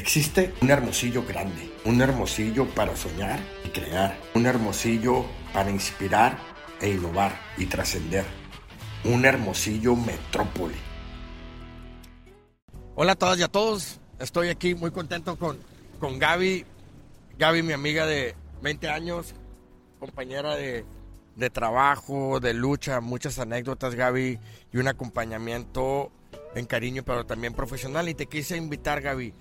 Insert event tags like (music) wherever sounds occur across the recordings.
Existe un hermosillo grande, un hermosillo para soñar y crear, un hermosillo para inspirar e innovar y trascender, un hermosillo metrópoli. Hola a todas y a todos, estoy aquí muy contento con, con Gaby, Gaby mi amiga de 20 años, compañera de, de trabajo, de lucha, muchas anécdotas Gaby y un acompañamiento en cariño pero también profesional y te quise invitar Gaby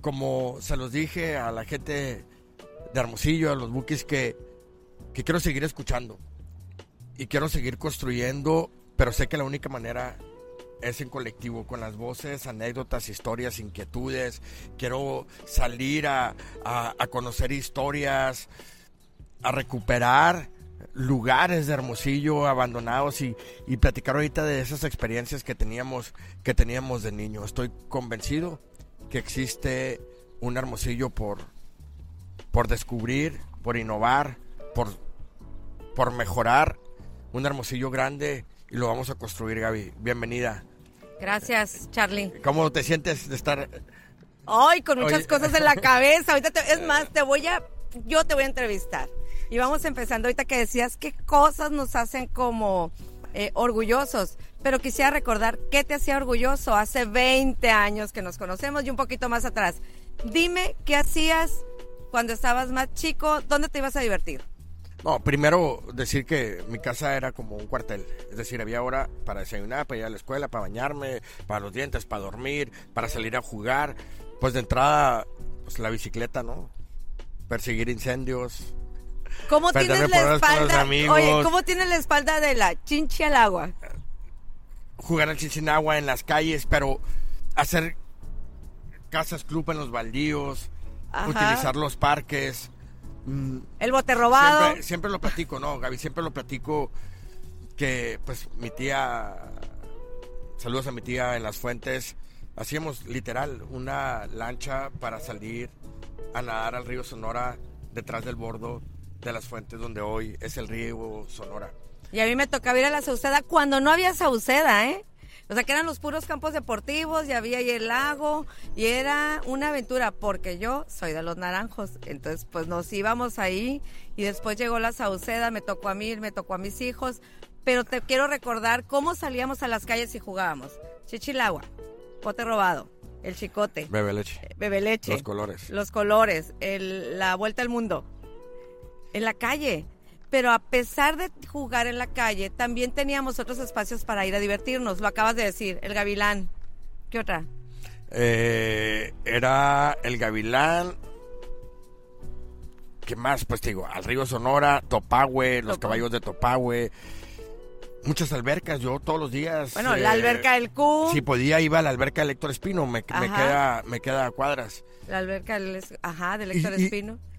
como se los dije a la gente de Hermosillo, a los buques, que, que quiero seguir escuchando y quiero seguir construyendo, pero sé que la única manera es en colectivo, con las voces, anécdotas, historias, inquietudes. Quiero salir a, a, conocer historias, a recuperar lugares de Hermosillo abandonados y, y, platicar ahorita de esas experiencias que teníamos, que teníamos de niño. Estoy convencido que existe un hermosillo por, por descubrir, por innovar, por, por mejorar. Un hermosillo grande y lo vamos a construir, Gaby. Bienvenida. Gracias, Charlie. ¿Cómo te sientes de estar? Hoy con muchas cosas en la cabeza. Ahorita es más, te voy a, yo te voy a entrevistar. Y vamos empezando ahorita que decías qué cosas nos hacen como eh, orgullosos. Pero quisiera recordar qué te hacía orgulloso hace 20 años que nos conocemos y un poquito más atrás. Dime qué hacías cuando estabas más chico, dónde te ibas a divertir. No, primero decir que mi casa era como un cuartel, es decir, había hora para desayunar, para ir a la escuela, para bañarme, para los dientes, para dormir, para salir a jugar. Pues de entrada, pues la bicicleta, ¿no? Perseguir incendios, ¿Cómo tienes la espalda? Oye, ¿cómo tienes la espalda de la chinchi al agua? Jugar al chinchi en las calles, pero hacer casas club en los baldíos, utilizar los parques. Mm, El bote robado. Siempre, lo platico, ¿no, Gaby? Siempre lo platico que, pues, mi tía, saludos a mi tía en las fuentes, hacíamos literal una lancha para salir a nadar al río Sonora detrás del bordo de las fuentes donde hoy es el río Sonora. Y a mí me tocaba ir a la Sauceda cuando no había Sauceda, ¿eh? O sea, que eran los puros campos deportivos y había ahí el lago y era una aventura porque yo soy de los naranjos. Entonces, pues nos íbamos ahí y después llegó la Sauceda, me tocó a mí, me tocó a mis hijos. Pero te quiero recordar cómo salíamos a las calles y jugábamos. Chichilagua, pote robado, el chicote. Bebe leche. Bebe leche. Los colores. Los colores, el, la vuelta al mundo en la calle. Pero a pesar de jugar en la calle, también teníamos otros espacios para ir a divertirnos. Lo acabas de decir, el Gavilán. ¿Qué otra? Eh, era el Gavilán. ¿Qué más? Pues te digo, al río Sonora, Topahue, los caballos de Topahue. Muchas albercas, yo todos los días. Bueno, la eh, alberca del Q. Si podía, iba a la alberca del Héctor Espino, me, queda, me queda a cuadras. La alberca del, ajá, del Héctor Espino. Y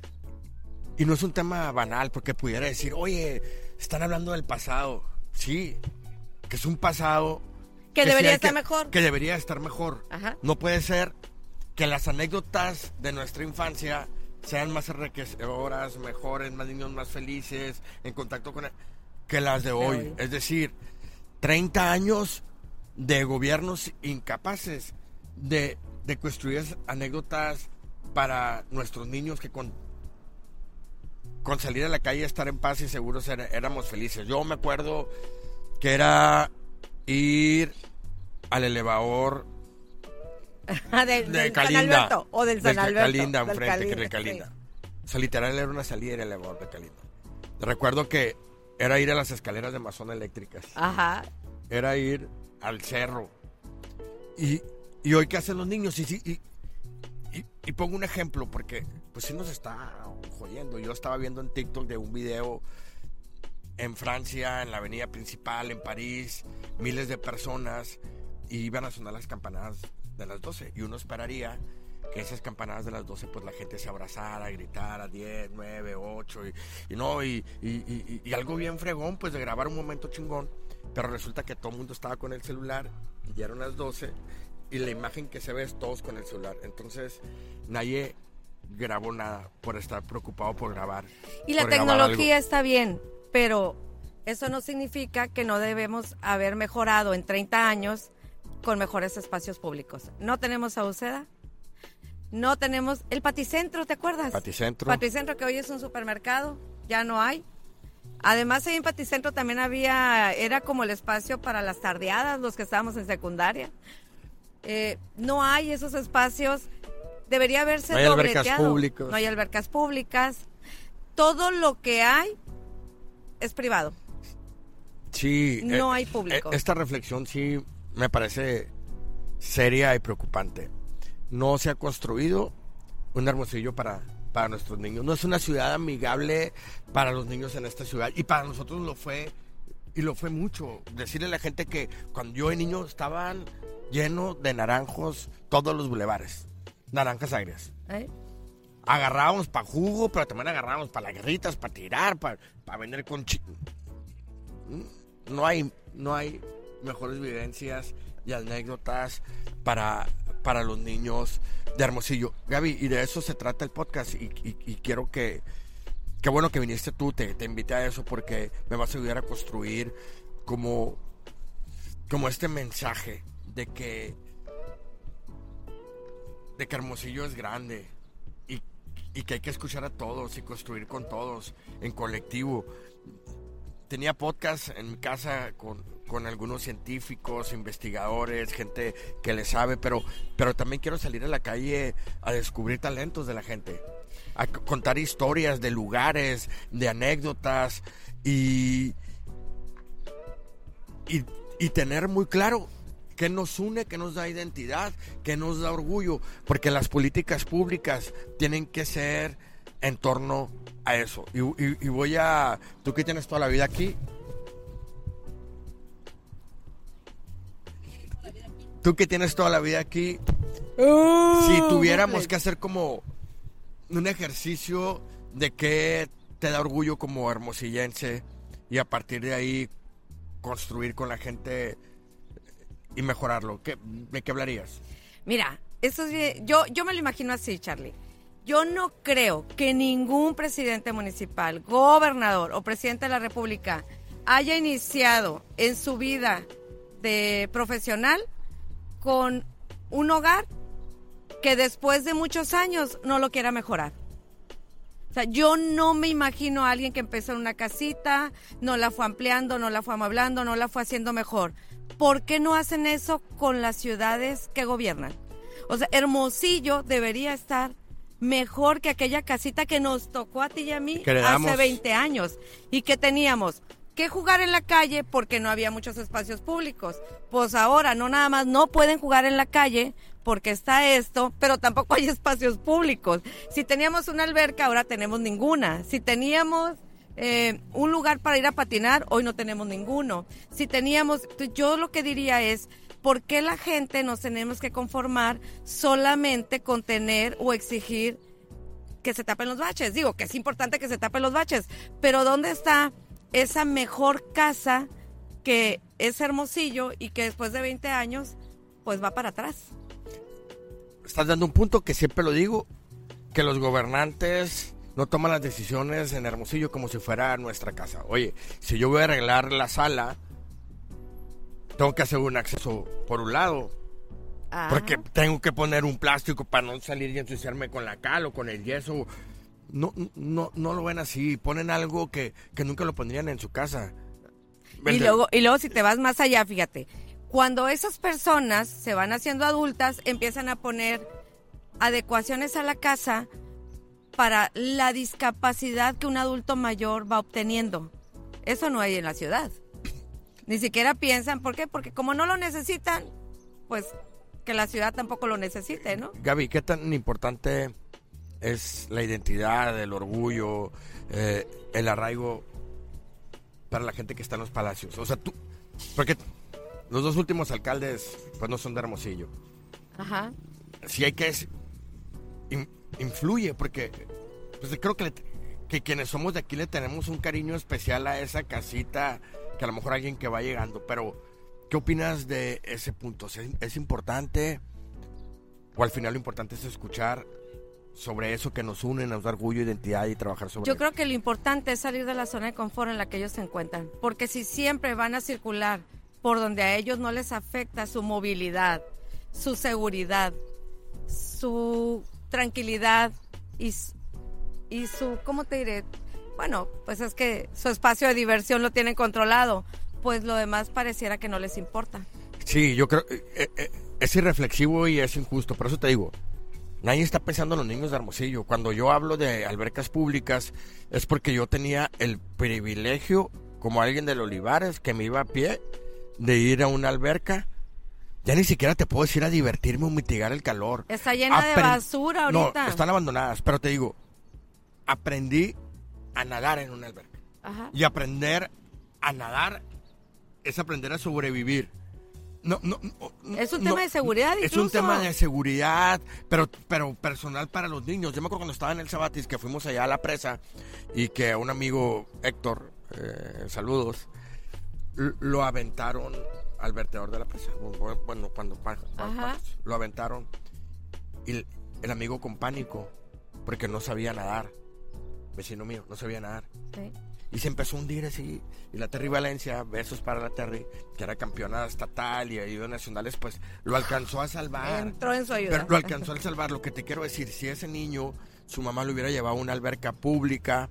no es un tema banal, porque pudiera decir, oye, están hablando del pasado. Sí, que es un pasado. Que, debería estar mejor. Que debería estar mejor. No puede ser que las anécdotas de nuestra infancia sean más enriquecedoras, mejores, más niños más felices, en contacto con... que las de hoy. Es decir, 30 años de gobiernos incapaces de, de construir anécdotas para nuestros niños que con con salir a la calle, estar en paz y seguros éramos felices. Yo me acuerdo que era ir al elevador de, Calinda. o del San Alberto. Calinda, enfrente, de Calinda. O sea, literal era una salida del elevador de Calinda. Recuerdo que era ir a las escaleras de Mazón eléctricas. Ajá. Era ir al cerro. Y, y hoy, ¿qué hacen los niños? Y, y, y, pongo un ejemplo, porque pues sí nos está jodiendo. Yo estaba viendo en TikTok de un video en Francia, en la avenida principal, en París, miles de personas y iban a sonar las campanadas de las 12. Y uno esperaría que esas campanadas de las 12, pues la gente se abrazara, gritara 10, 9, 8, y, no, y, y, algo bien fregón, pues de grabar un momento chingón. Pero resulta que todo el mundo estaba con el celular y ya eran las 12 y la imagen que se ve es todos con el celular. Entonces, nadie grabó nada por estar preocupado por grabar. Y la tecnología está bien, pero eso no significa que no debemos haber mejorado en 30 años con mejores espacios públicos. No tenemos a Uceda, No tenemos el Paticentro, ¿te acuerdas? Paticentro. Paticentro que hoy es un supermercado, ya no hay. Además, ahí en Paticentro también había, era como el espacio para las tardeadas, los que estábamos en secundaria. Eh, no hay esos espacios. Debería haberse No hay albercas públicas. No hay albercas públicas. Todo lo que hay es privado. Sí. No hay público. eh, Esta reflexión sí me parece seria y preocupante. No se ha construido un hermosillo para, para nuestros niños. No es una ciudad amigable para los niños en esta ciudad. Y para nosotros lo fue, y lo fue mucho. Decirle a la gente que cuando yo de niño estaban llenos de naranjos todos los bulevares. Naranjas agrias. ¿eh? agarrábamos para jugo, pero también agarrábamos para las guerritas, para tirar, para, para vender con chi- No hay, no hay mejores vivencias y anécdotas para, para los niños de Hermosillo. Gaby, y de eso se trata el podcast y, y- y quiero que, qué bueno que viniste tú, te, te invité a eso porque me vas a ayudar a construir como, como este mensaje de que de que Hermosillo es grande y, y que hay que escuchar a todos y construir con todos en colectivo. Tenía podcast en mi casa con, con algunos científicos, investigadores, gente que le sabe, pero, pero también quiero salir a la calle a descubrir talentos de la gente, a contar historias de lugares, de anécdotas y, y, y tener muy claro qué nos une, qué nos da identidad, qué nos da orgullo, porque las políticas públicas tienen que ser en torno a eso. Y, y- y voy a, tú que tienes toda la vida aquí, tú que tienes toda la vida aquí, si tuviéramos que hacer como un ejercicio de qué te da orgullo como hermosillense y a partir de ahí construir con la gente y mejorarlo, ¿qué, ¿de qué hablarías? Mira, eso es yo, yo me lo imagino así, Charlie. Yo no creo que ningún presidente municipal, gobernador o presidente de la República haya iniciado en su vida de profesional con un hogar que después de muchos años no lo quiera mejorar. O sea, yo no me imagino a alguien que empezó en una casita, no la fue ampliando, no la fue amueblando, no la fue haciendo mejor. ¿Por qué no hacen eso con las ciudades que gobiernan? O sea, Hermosillo debería estar mejor que aquella casita que nos tocó a ti y a mí Que hace 20 años y que teníamos que jugar en la calle porque no había muchos espacios públicos. Pues ahora no nada más no pueden jugar en la calle porque está esto, pero tampoco hay espacios públicos. Si teníamos una alberca, ahora tenemos ninguna. Si teníamos eh, un lugar para ir a patinar, hoy no tenemos ninguno. Si teníamos, yo lo que diría es, ¿por qué la gente nos tenemos que conformar solamente con tener o exigir que se tapen los baches? Digo que es importante que se tapen los baches, pero ¿dónde está esa mejor casa que es Hermosillo y que después de 20 años pues va para atrás? Estás dando un punto que siempre lo digo, que los gobernantes no toman las decisiones en Hermosillo como si fuera nuestra casa. Oye, si yo voy a arreglar la sala, tengo que hacer un acceso por un lado, Ah, Porque tengo que poner un plástico para no salir y ensuciarme con la cal o con el yeso. No, no, no lo ven así. Ponen algo que, que nunca lo pondrían en su casa. Y luego, y luego si te vas más allá, fíjate, cuando esas personas se van haciendo adultas, empiezan a poner adecuaciones a la casa para la discapacidad que un adulto mayor va obteniendo. Eso no hay en la ciudad. Ni siquiera piensan, ¿por qué? Porque como no lo necesitan, pues que la ciudad tampoco lo necesite, ¿no? Gaby, ¿qué tan importante es la identidad, el orgullo, eh, el arraigo para la gente que está en los palacios? O sea, tú, porque los dos últimos alcaldes, pues no son de Hermosillo. Ajá. sí hay que in- influye porque pues creo que, le- que quienes somos de aquí le tenemos un cariño especial a esa casita que a lo mejor alguien que va llegando pero ¿qué opinas de ese punto? ¿Es, es importante o al final lo importante es escuchar sobre eso que nos une, nos da orgullo, identidad y trabajar sobre Yo eso? creo que lo importante es salir de la zona de confort en la que ellos se encuentran, porque si siempre van a circular por donde a ellos no les afecta su movilidad, su seguridad, su tranquilidad y, y su, ¿cómo te diré? Bueno, pues es que su espacio de diversión lo tienen controlado, pues lo demás pareciera que no les importa. Sí, yo creo. eh, eh, es irreflexivo y es injusto. Por eso te digo. Nadie está pensando en los niños de Hermosillo. Cuando yo hablo de albercas públicas, es porque yo tenía el privilegio, como alguien del Olivares, que me iba a pie, de ir a una alberca. Ya ni siquiera te puedo decir a divertirme o mitigar el calor. Está llena de basura ahorita. No, están abandonadas. Pero te digo, aprendí a nadar en una alberca. Ajá. Y aprender a nadar es aprender a sobrevivir. No, no, no, Es un tema de seguridad Es un incluso. tema de seguridad, pero, pero personal para los niños. Yo me acuerdo cuando estaba en el Sabatis que fuimos allá a la presa y que un amigo, Héctor, eh, saludos, lo aventaron al vertedor de la presa. Bu- Bueno, cuando pa- pa- lo aventaron. Y el, el amigo con pánico, porque no sabía nadar. Vecino mío, no sabía nadar. Sí. Y se empezó a hundir así. Y la Terry Valencia, besos para la Terry, que era campeona estatal y ayudas nacionales, pues lo alcanzó a salvar. Entró en su ayuda. Pero lo alcanzó a salvar. Lo que te quiero decir, si ese niño, su mamá lo hubiera llevado a una alberca pública,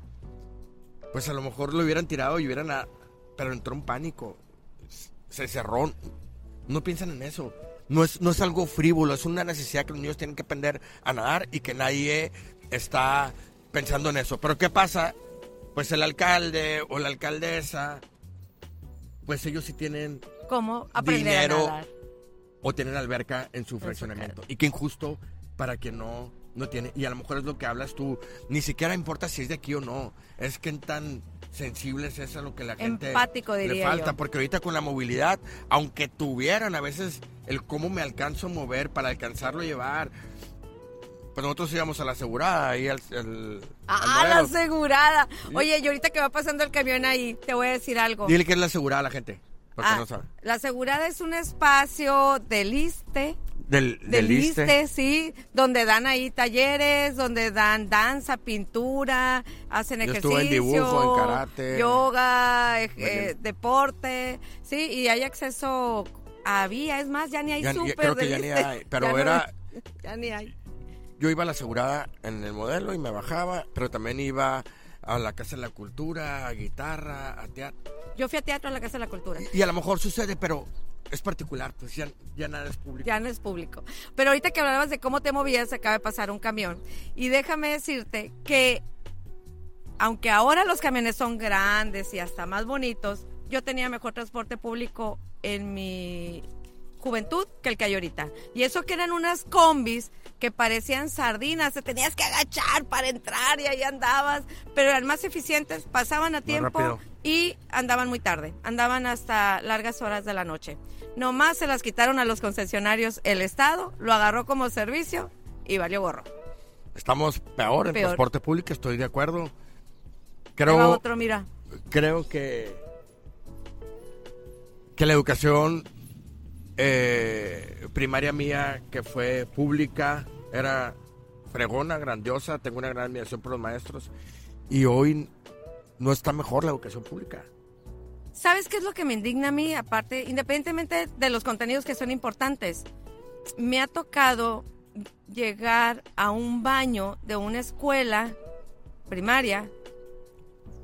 pues a lo mejor lo hubieran tirado y hubieran... a- Pero entró en pánico. Se cerró. No piensan en eso. No es, no es algo frívolo, es una necesidad que los niños tienen que aprender a nadar y que nadie está pensando en eso. Pero ¿qué pasa? Pues el alcalde o la alcaldesa, pues ellos sí tienen ¿Cómo aprender dinero a nadar? o tienen alberca en su fraccionamiento. Y qué injusto para quien no, no tiene. Y a lo mejor es lo que hablas tú. Ni siquiera importa si es de aquí o no. Es que tan sensible es eso lo que la gente Empático, le falta. yo. Porque ahorita con la movilidad, aunque tuvieran a veces el cómo me alcanzo a mover para alcanzarlo a llevar. Pues nosotros íbamos a la asegurada ahí al, al- Ah, al la asegurada. Oye, y ahorita que va pasando el camión ahí, te voy a decir algo. Dile que es la asegurada a la gente. Porque Ah, no sabe. La asegurada es un espacio del ISTE, Del, del. ISTE, sí, donde dan ahí talleres, donde dan danza, pintura, hacen Yo ejercicio, en dibujo, en karate. yoga, eh, deporte, sí, y hay acceso, había, es más, ya ni hay Ya- súper creo que ya ni hay, pero (laughs) Ya no- era- (laughs) ya ni hay. Yo iba a la asegurada en el modelo y me bajaba, pero también iba a la Casa de la Cultura, a guitarra, a teatro. Yo fui a teatro en la Casa de la Cultura. Y a lo mejor sucede, pero es particular, pues ya, ya nada es público. Ya no es público. Pero ahorita que hablabas de cómo te movías, acaba de pasar un camión. Y déjame decirte que, aunque ahora los camiones son grandes y hasta más bonitos, yo tenía mejor transporte público en mi juventud que el que hay ahorita. Y eso que eran unas combis que parecían sardinas, te tenías que agachar para entrar y ahí andabas, pero eran más eficientes, pasaban a tiempo. Y andaban muy tarde, andaban hasta largas horas de la noche. Nomás se las quitaron a los concesionarios el Estado, lo agarró como servicio y valió gorro. Estamos peor en Peor. transporte público, estoy de acuerdo. Creo, otro, mira. creo que, que la educación eh, primaria mía, que fue pública, era fregona, grandiosa, tengo una gran admiración por los maestros, y hoy no está mejor la educación pública. ¿Sabes qué es lo que me indigna a mí? Aparte, independientemente de los contenidos que son importantes, me ha tocado llegar a un baño de una escuela primaria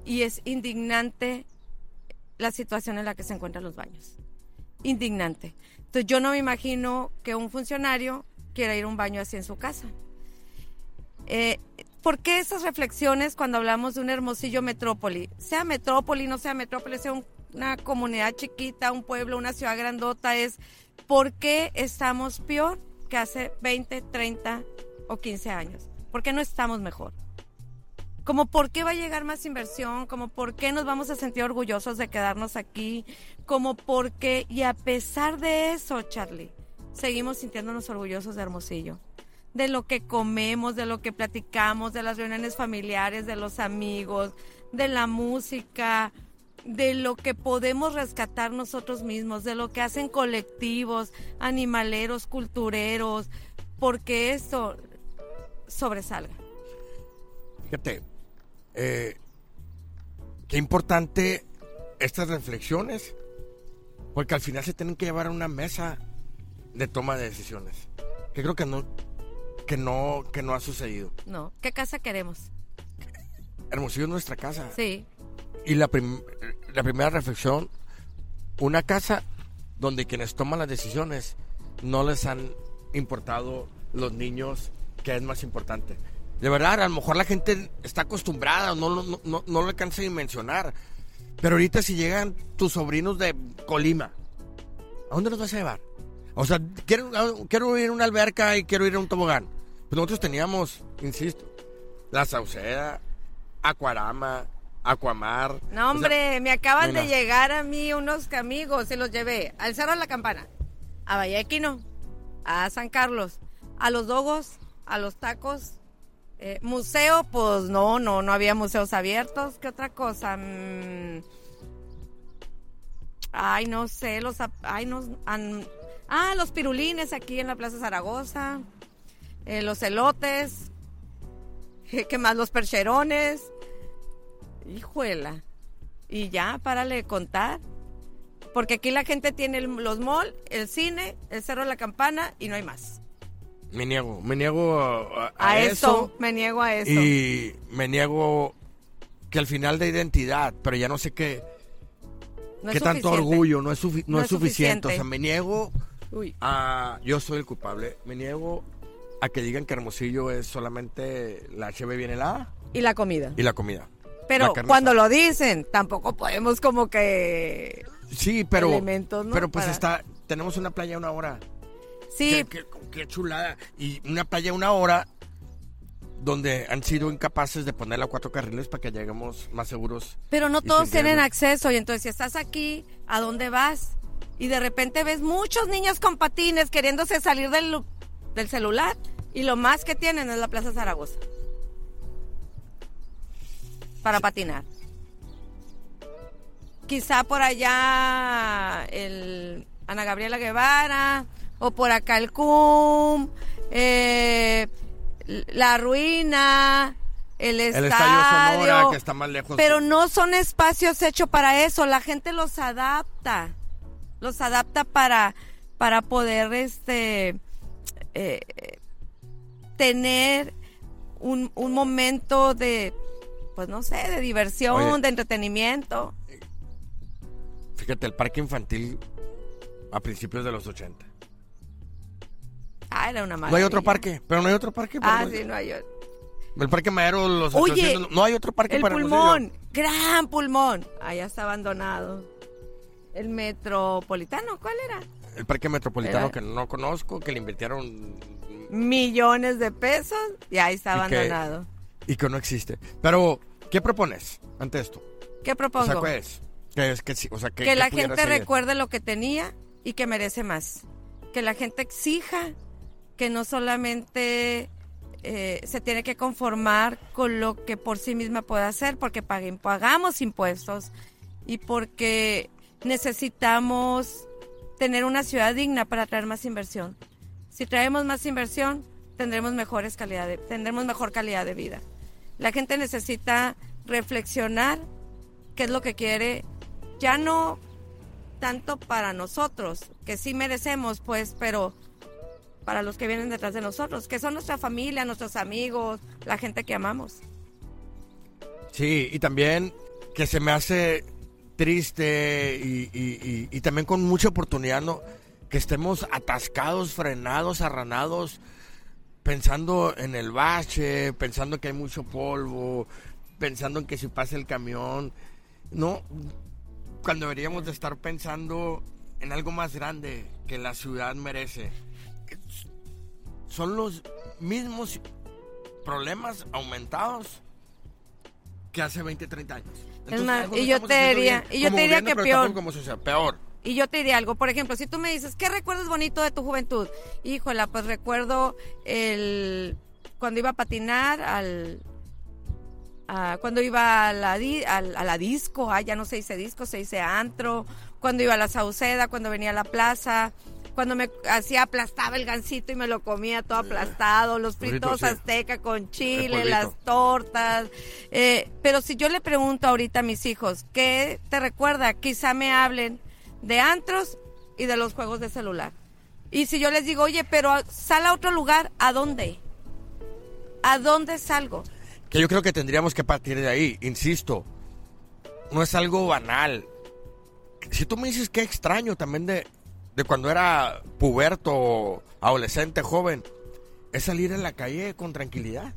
y es indignante la situación en la que se encuentran los baños. Indignante. Entonces yo no me imagino que un funcionario quiera ir a un baño así en su casa. Eh, ¿Por qué esas reflexiones cuando hablamos de un hermosillo metrópoli? Sea metrópoli, no sea metrópoli, sea un- una comunidad chiquita, un pueblo, una ciudad grandota, es ¿por qué estamos peor que hace 20, 30 o 15 años? ¿Por qué no estamos mejor? Como por qué va a llegar más inversión, como por qué nos vamos a sentir orgullosos de quedarnos aquí, como por qué, y a pesar de eso, Charlie, seguimos sintiéndonos orgullosos de Hermosillo, de lo que comemos, de lo que platicamos, de las reuniones familiares, de los amigos, de la música, de lo que podemos rescatar nosotros mismos, de lo que hacen colectivos, animaleros, cultureros, porque esto sobresalga. Fíjate, eh, qué importante estas reflexiones, porque al final se tienen que llevar a una mesa de toma de decisiones. Que creo que no, que no, que no ha sucedido. No. ¿Qué casa queremos? Hermosillo es nuestra casa. Sí. Y la, prim- la primera reflexión, una casa donde quienes toman las decisiones no les han importado los niños, que es más importante. De verdad, a lo mejor la gente está acostumbrada, no, no, no, no lo alcanza a dimensionar. Pero ahorita si llegan tus sobrinos de Colima, ¿a dónde los vas a llevar? O sea, quiero, quiero ir a una alberca y quiero ir a un tobogán. Pues nosotros teníamos, insisto, la Sauceda, Aquarama, Aquamar. No, O sea, hombre, me acaban de llegar a mí unos amigos y los llevé al Cerro de la Campana, a Valle Equino, a San Carlos, a los Dogos, a los Tacos. eh, museo, pues no, no, no había museos abiertos. ¿Qué otra cosa? Mm, ay, no sé, los, ay, no, an- ah, los pirulines aquí en la Plaza Zaragoza, eh, los elotes, (laughs) ¿qué más? Los percherones. Hijuela. Y ya, párale de contar. Porque aquí la gente tiene el- los mall, el cine, el Cerro de la Campana y no hay más. Me niego, me niego a, a- eso, eso, me niego a eso. y me niego que al final de identidad, pero ya no sé qué, no qué tanto suficiente. orgullo, no es, no No es es suficiente. O suficiente. sea, me niego Uy. a... Yo soy el culpable, me niego a que digan que Hermosillo es solamente la HB bien helada Y la comida. y la comida. Pero La cuando lo dicen, tampoco podemos como que... Sí, pero... Elementos, ¿no? Pero pues Para- está... Tenemos una playa una hora. Sí, Qué, qué- qué chulada. Y una playa una hora donde han sido incapaces de ponerla a cuatro carriles para que lleguemos más seguros. pero no todos tienen acceso. Y entonces si estás aquí, ¿a dónde vas? Y de repente ves muchos niños con patines queriéndose salir del, del celular. Y lo más que tienen es la Plaza Zaragoza. Para patinar. Quizá por allá el Ana Gabriela Guevara, o por acá el CUM, eh, la ruina, el estadio. El Estadio Sonora, que está más lejos. Pero no son espacios hechos para eso, la gente los adapta, los adapta para, para poder este eh, tener un, un momento de, pues no sé, de diversión, Oye. de entretenimiento. Fíjate, el parque infantil a principios de los 80. Ah, era una No hay maravilla. otro parque, pero no hay otro parque. Ah, sí, no hay otro. El parque Madero, los Oye, 800, no hay otro parque El para pulmón, gran pulmón. Allá está abandonado. El metropolitano, ¿cuál era? El parque metropolitano Era- que no conozco, que le invirtieron Millones de pesos y ahí está Y que- abandonado. y que no existe. Pero, ¿qué propones ante esto? ¿Qué O propongo? sea, ¿qué es? Que es que sí, o sea, que, que que la gente recuerde lo que tenía y que merece más. Que la gente exija que no solamente eh, se tiene que conformar con lo que por sí misma puede hacer, porque paguen- pagamos impuestos y porque necesitamos tener una ciudad digna para traer más inversión. Si traemos más inversión, tendremos mejores calidad tendremos mejor calidad de vida. La gente necesita reflexionar qué es lo que quiere, ya no tanto para nosotros, que sí merecemos, pues, pero para los que vienen detrás de nosotros, que son nuestra familia, nuestros amigos, la gente que amamos. Sí, y también que se me hace triste y, también con mucha oportunidad, ¿no? Que estemos atascados, frenados, arranados, pensando en el bache, pensando que hay mucho polvo, pensando en que si pasa el camión, ¿no? Cuando deberíamos de estar pensando en algo más grande que la ciudad merece. Son los mismos problemas aumentados que hace 20, 30 años. Más, y yo te diría- y yo te diría que peor. tampoco como sociedad, peor. Y yo te diría algo, por ejemplo, si tú me dices, ¿qué recuerdas bonito de tu juventud? Híjola, pues recuerdo el cuando iba a patinar al a- cuando iba a la, di- a la disco, ah, ya no se dice disco, se dice antro, cuando iba a la Sauceda, cuando venía a la plaza, cuando me hacía aplastaba el gansito y me lo comía todo aplastado, los fritos sí. azteca con chile, las tortas. eh, pero si yo le pregunto ahorita a mis hijos, ¿qué te recuerda? Quizá me hablen de antros y de los juegos de celular. Y si yo les digo, oye, pero sal a otro lugar, ¿a dónde? ¿A dónde salgo? Que yo creo que tendríamos que partir de ahí, insisto. No es algo banal. Si tú me dices que extraño también de, de cuando era puberto, adolescente, joven, es salir en la calle con tranquilidad.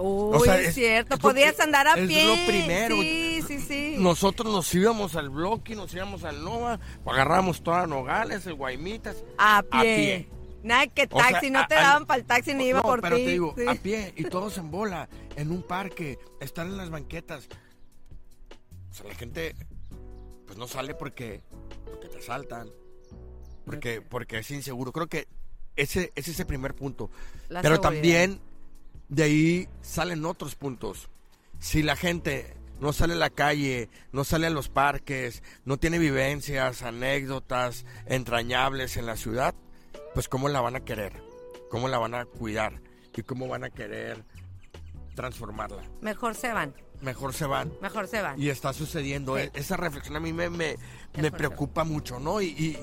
Uy, O sea, es es- cierto, es podías andar a es pie. lo primero. Sí, sí, sí. Nosotros nos íbamos al bloque, nos íbamos al Nova, agarrábamos todas Nogales, el Guaymitas. a pie. pie. Nada que O sea, taxi, no te a- a- daban para el taxi ni iba no, por pero ti. te digo, sí. a pie y todos en bola, en un parque, estar en las banquetas. O sea, la gente pues no sale porque, porque te asaltan, porque, porque es inseguro. Creo que ese, ese es el primer punto. La pero seguridad. también de ahí salen otros puntos. Si la gente no sale a la calle, no sale a los parques, no tiene vivencias, anécdotas entrañables en la ciudad, pues cómo la van a querer, cómo la van a cuidar y cómo van a querer transformarla. Mejor se van, Mejor se van. mejor se van. Y está sucediendo. Sí. E- Esa reflexión a mí me, me, me preocupa mucho, ¿no? Y, y-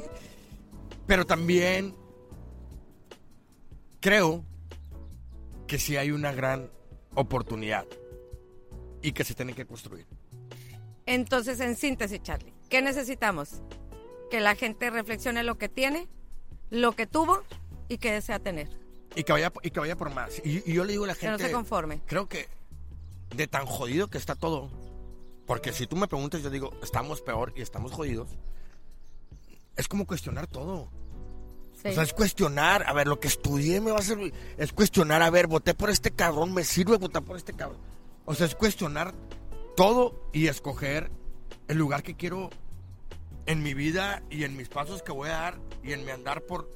pero también creo que sí hay una gran oportunidad y que se tiene que construir. Entonces, en síntesis, Charlie, ¿qué necesitamos? Que la gente reflexione lo que tiene, lo que tuvo y que desea tener. Y que vaya, y que vaya por más. Y, y yo le digo a la Que no gente... se conforme. Creo que de tan jodido que está todo, porque si tú me preguntas, yo digo, estamos peor y estamos jodidos, es como cuestionar todo. Sí. O sea, es cuestionar, a ver, lo que estudié me va a servir. Es cuestionar, a ver, voté por este cabrón, me sirve votar por este cabrón. O sea, es cuestionar todo y escoger el lugar que quiero en mi vida y en mis pasos que voy a dar y en mi andar por,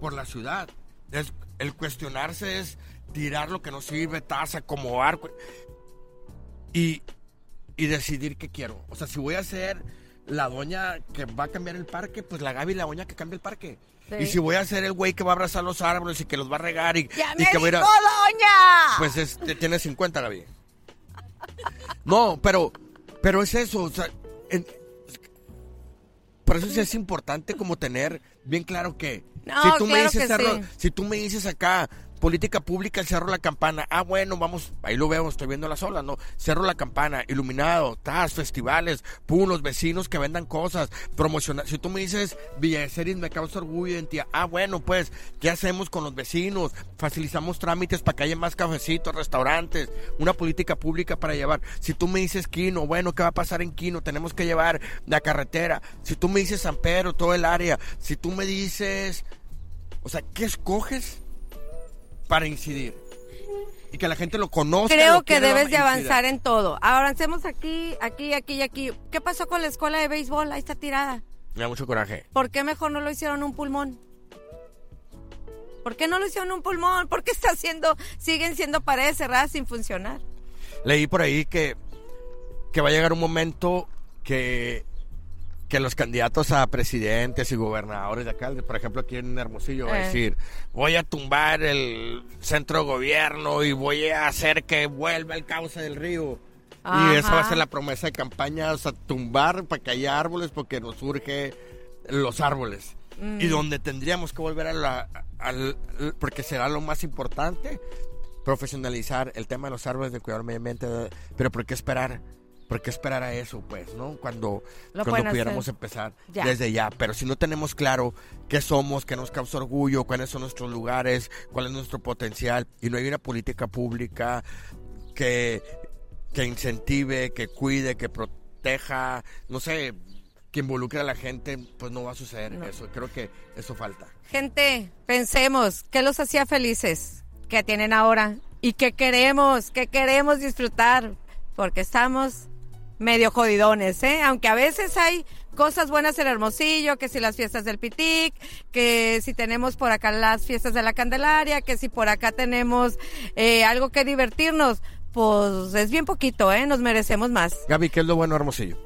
por la ciudad. Es, el cuestionarse es tirar lo que no sirve, taza, acomodar y, y decidir qué quiero. O sea, si voy a ser la doña que va a cambiar el parque, pues la Gaby la doña que cambia el parque. Sí. Y si voy a ser el güey que va a abrazar los árboles y que los va a regar y, ¡Ya y me que va a doña! pues este, tiene 50 Gaby. No, pero, pero es eso. O sea, en- por eso sí es importante como tener bien claro que No, si tú me dices que cerro- sí. si tú me dices acá política pública el cerro la campana. Ah bueno vamos ahí lo veo estoy viendo las olas no cerro la campana iluminado tas festivales pum vecinos que vendan cosas promocionar. Si tú me dices Villa de Ceres me causa orgullo en ti ah bueno pues qué hacemos con los vecinos facilitamos trámites para que haya más cafecitos restaurantes una política pública para llevar. Si tú me dices Quino bueno qué va a pasar en Quino tenemos que llevar la carretera. Si tú me dices San Pedro todo el área. Si tú me dices o sea, ¿qué escoges para incidir? Y que la gente lo conozca. Creo lo que debes de avanzar en todo. Avancemos aquí, aquí, aquí y aquí. ¿Qué pasó con la escuela de béisbol? Ahí está tirada. Me da mucho coraje. ¿Por qué mejor no lo hicieron un pulmón? ¿Por qué no lo hicieron un pulmón? ¿Por qué está haciendo, siguen siendo paredes cerradas sin funcionar? Leí por ahí que, que va a llegar un momento que, que los candidatos a presidentes y gobernadores de acá, por ejemplo aquí en Hermosillo, va a Eh. decir, voy a tumbar el centro de gobierno y voy a hacer que vuelva el cauce del río. Y esa va a Ajá. ser la promesa de campaña, o sea, tumbar para que haya árboles porque nos surge los árboles. Mm. Y donde tendríamos que volver a la, al, porque será lo más importante, profesionalizar el tema de los árboles de cuidar el medio ambiente. Pero ¿por qué esperar? ¿Por qué esperar a eso, pues, no? Cuando, Lo cuando pudiéramos hacer. empezar Ya. desde ya. Pero si no tenemos claro qué somos, qué nos causa orgullo, cuáles son nuestros lugares, cuál es nuestro potencial, y no hay una política pública que, que incentive, que cuide, que proteja, no sé, que involucre a la gente, pues no va a suceder No. eso. Creo que eso falta. Gente, pensemos, ¿qué los hacía felices? ¿Qué tienen ahora? ¿Y qué queremos? ¿Qué queremos disfrutar? Porque estamos medio jodidones, ¿eh? Aunque a veces hay cosas buenas en Hermosillo, que si las fiestas del Pitic, que si tenemos por acá las fiestas de la Candelaria, que si por acá tenemos eh, algo que divertirnos, pues es bien poquito, ¿eh? Nos merecemos más. Gaby, ¿qué es lo bueno de Hermosillo?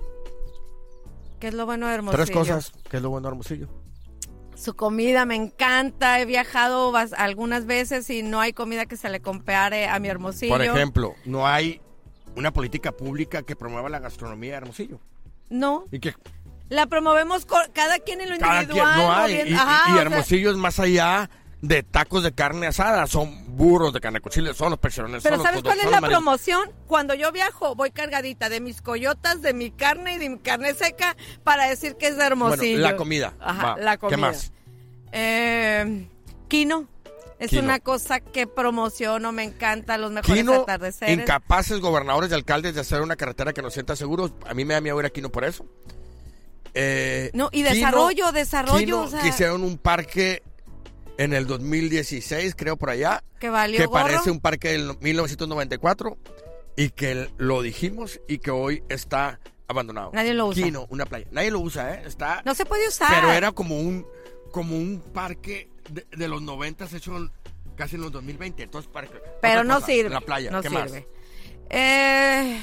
¿Qué es lo bueno de Hermosillo? Tres cosas. ¿Qué es lo bueno de Hermosillo? Su comida me encanta. He viajado algunas veces y no hay comida que se le compare a mi Hermosillo. Por ejemplo, no hay una política pública que promueva la gastronomía de Hermosillo. No, Y que la promovemos cada quien en lo cada individual. quien no hay. Y, y- Ajá, y o sea, Hermosillo es más allá de tacos de carne asada, son burros de carne cochile, son los percherones. Pero son ¿sabes cuál es la promoción? Cuando yo viajo, voy cargadita de mis coyotas, de mi carne y de mi carne seca para decir que es de Hermosillo. Bueno, la comida. Ajá, Va, la ¿qué comida. más? Eh, Quino. Es Quino. una cosa que promociono, me encanta, los mejores Quino, atardeceres. incapaces gobernadores y alcaldes de hacer una carretera que nos sienta seguros. A mí me da miedo ir a Quino por eso. Eh, No, y Quino- desarrollo, desarrollo, o sea- quisieron un parque en el 2016, creo por allá, que valió que gorro. parece un parque del 1994 y que lo dijimos y que hoy está abandonado. Nadie lo usa. Quino, una playa. Nadie lo usa, ¿eh? Está, No se puede usar. pero era como un como un parque de, de los 90 hecho en- casi en los 2020. Entonces, parque, Pero no cosa, sirve. La playa, no ¿qué sirve. más? Eh,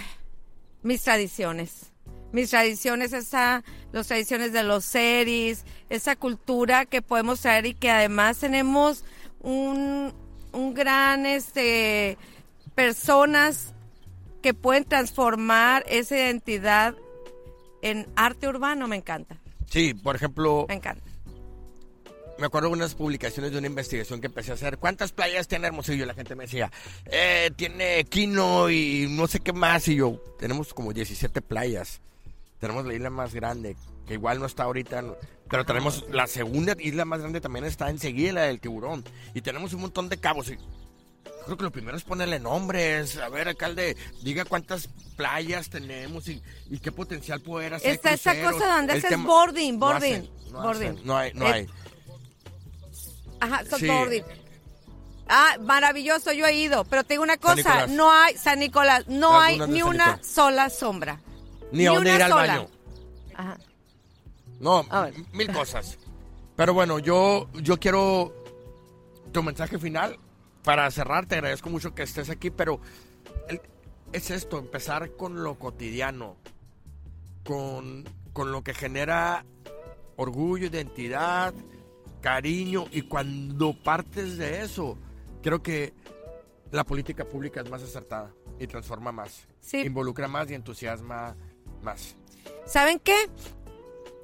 mis tradiciones. Mis tradiciones, esa, las tradiciones de los series, esa cultura que podemos traer y que además tenemos un, un gran, este, personas que pueden transformar esa identidad en arte urbano, me encanta, Sí, por ejemplo, me encanta. Me acuerdo de unas publicaciones de una investigación que empecé a hacer. ¿Cuántas playas tiene Hermosillo? Y la gente me decía, eh, tiene Quino y no sé qué más. Y yo, tenemos como 17 playas. Tenemos la isla más grande, que igual no está ahorita, pero tenemos la segunda isla más grande también está enseguida, la del tiburón. Y tenemos un montón de cabos. Y creo que lo primero es ponerle nombres. A ver, alcalde, diga cuántas playas tenemos y, y qué potencial puede hacer. Está esa cosa donde El haces tema- boarding, no boarding, hacen, no boarding. hacen, no hay, no Eh, hay. Ajá, Sí. Softboarding. Ah, maravilloso, yo he ido, pero te digo una San cosa, no hay, San Nicolás, no hay ni San una sola sombra. Ni a dónde una ir al sola. baño. Ajá. No, mil cosas. Pero bueno, yo, yo quiero tu mensaje final para cerrar. Te agradezco mucho que estés aquí, pero el- es esto, empezar con lo cotidiano, con, con lo que genera orgullo, identidad, cariño, y cuando partes de eso, creo que la política pública es más acertada y transforma más, Sí. involucra más y entusiasma más. ¿Saben qué?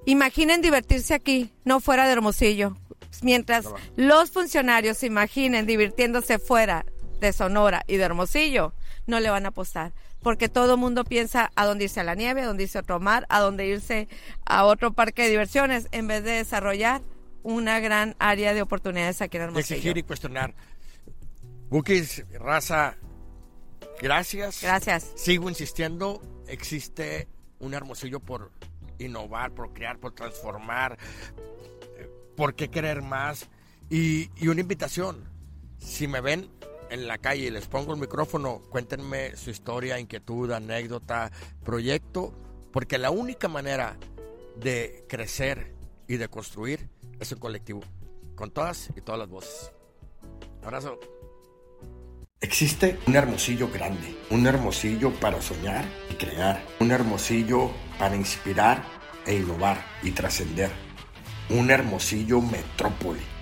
Imaginen divertirse aquí, no fuera de Hermosillo. Mientras No los funcionarios se imaginen divirtiéndose fuera de Sonora y de Hermosillo, no le van a apostar. Porque todo el mundo piensa a dónde irse a la nieve, a dónde irse a otro mar, a dónde irse a otro parque de diversiones, en vez de desarrollar una gran área de oportunidades aquí en Hermosillo. exigir y cuestionar. Bukis, raza, gracias. Gracias. Sigo insistiendo, existe un hermosillo por innovar, por crear, por transformar, eh, por qué querer más. Y, y una invitación, si me ven en la calle y les pongo el micrófono, cuéntenme su historia, inquietud, anécdota, proyecto, porque la única manera de crecer y de construir es un colectivo, con todas y todas las voces. Abrazo. Existe un hermosillo grande, un hermosillo para soñar y crear, un hermosillo para inspirar e innovar y trascender, un hermosillo metrópoli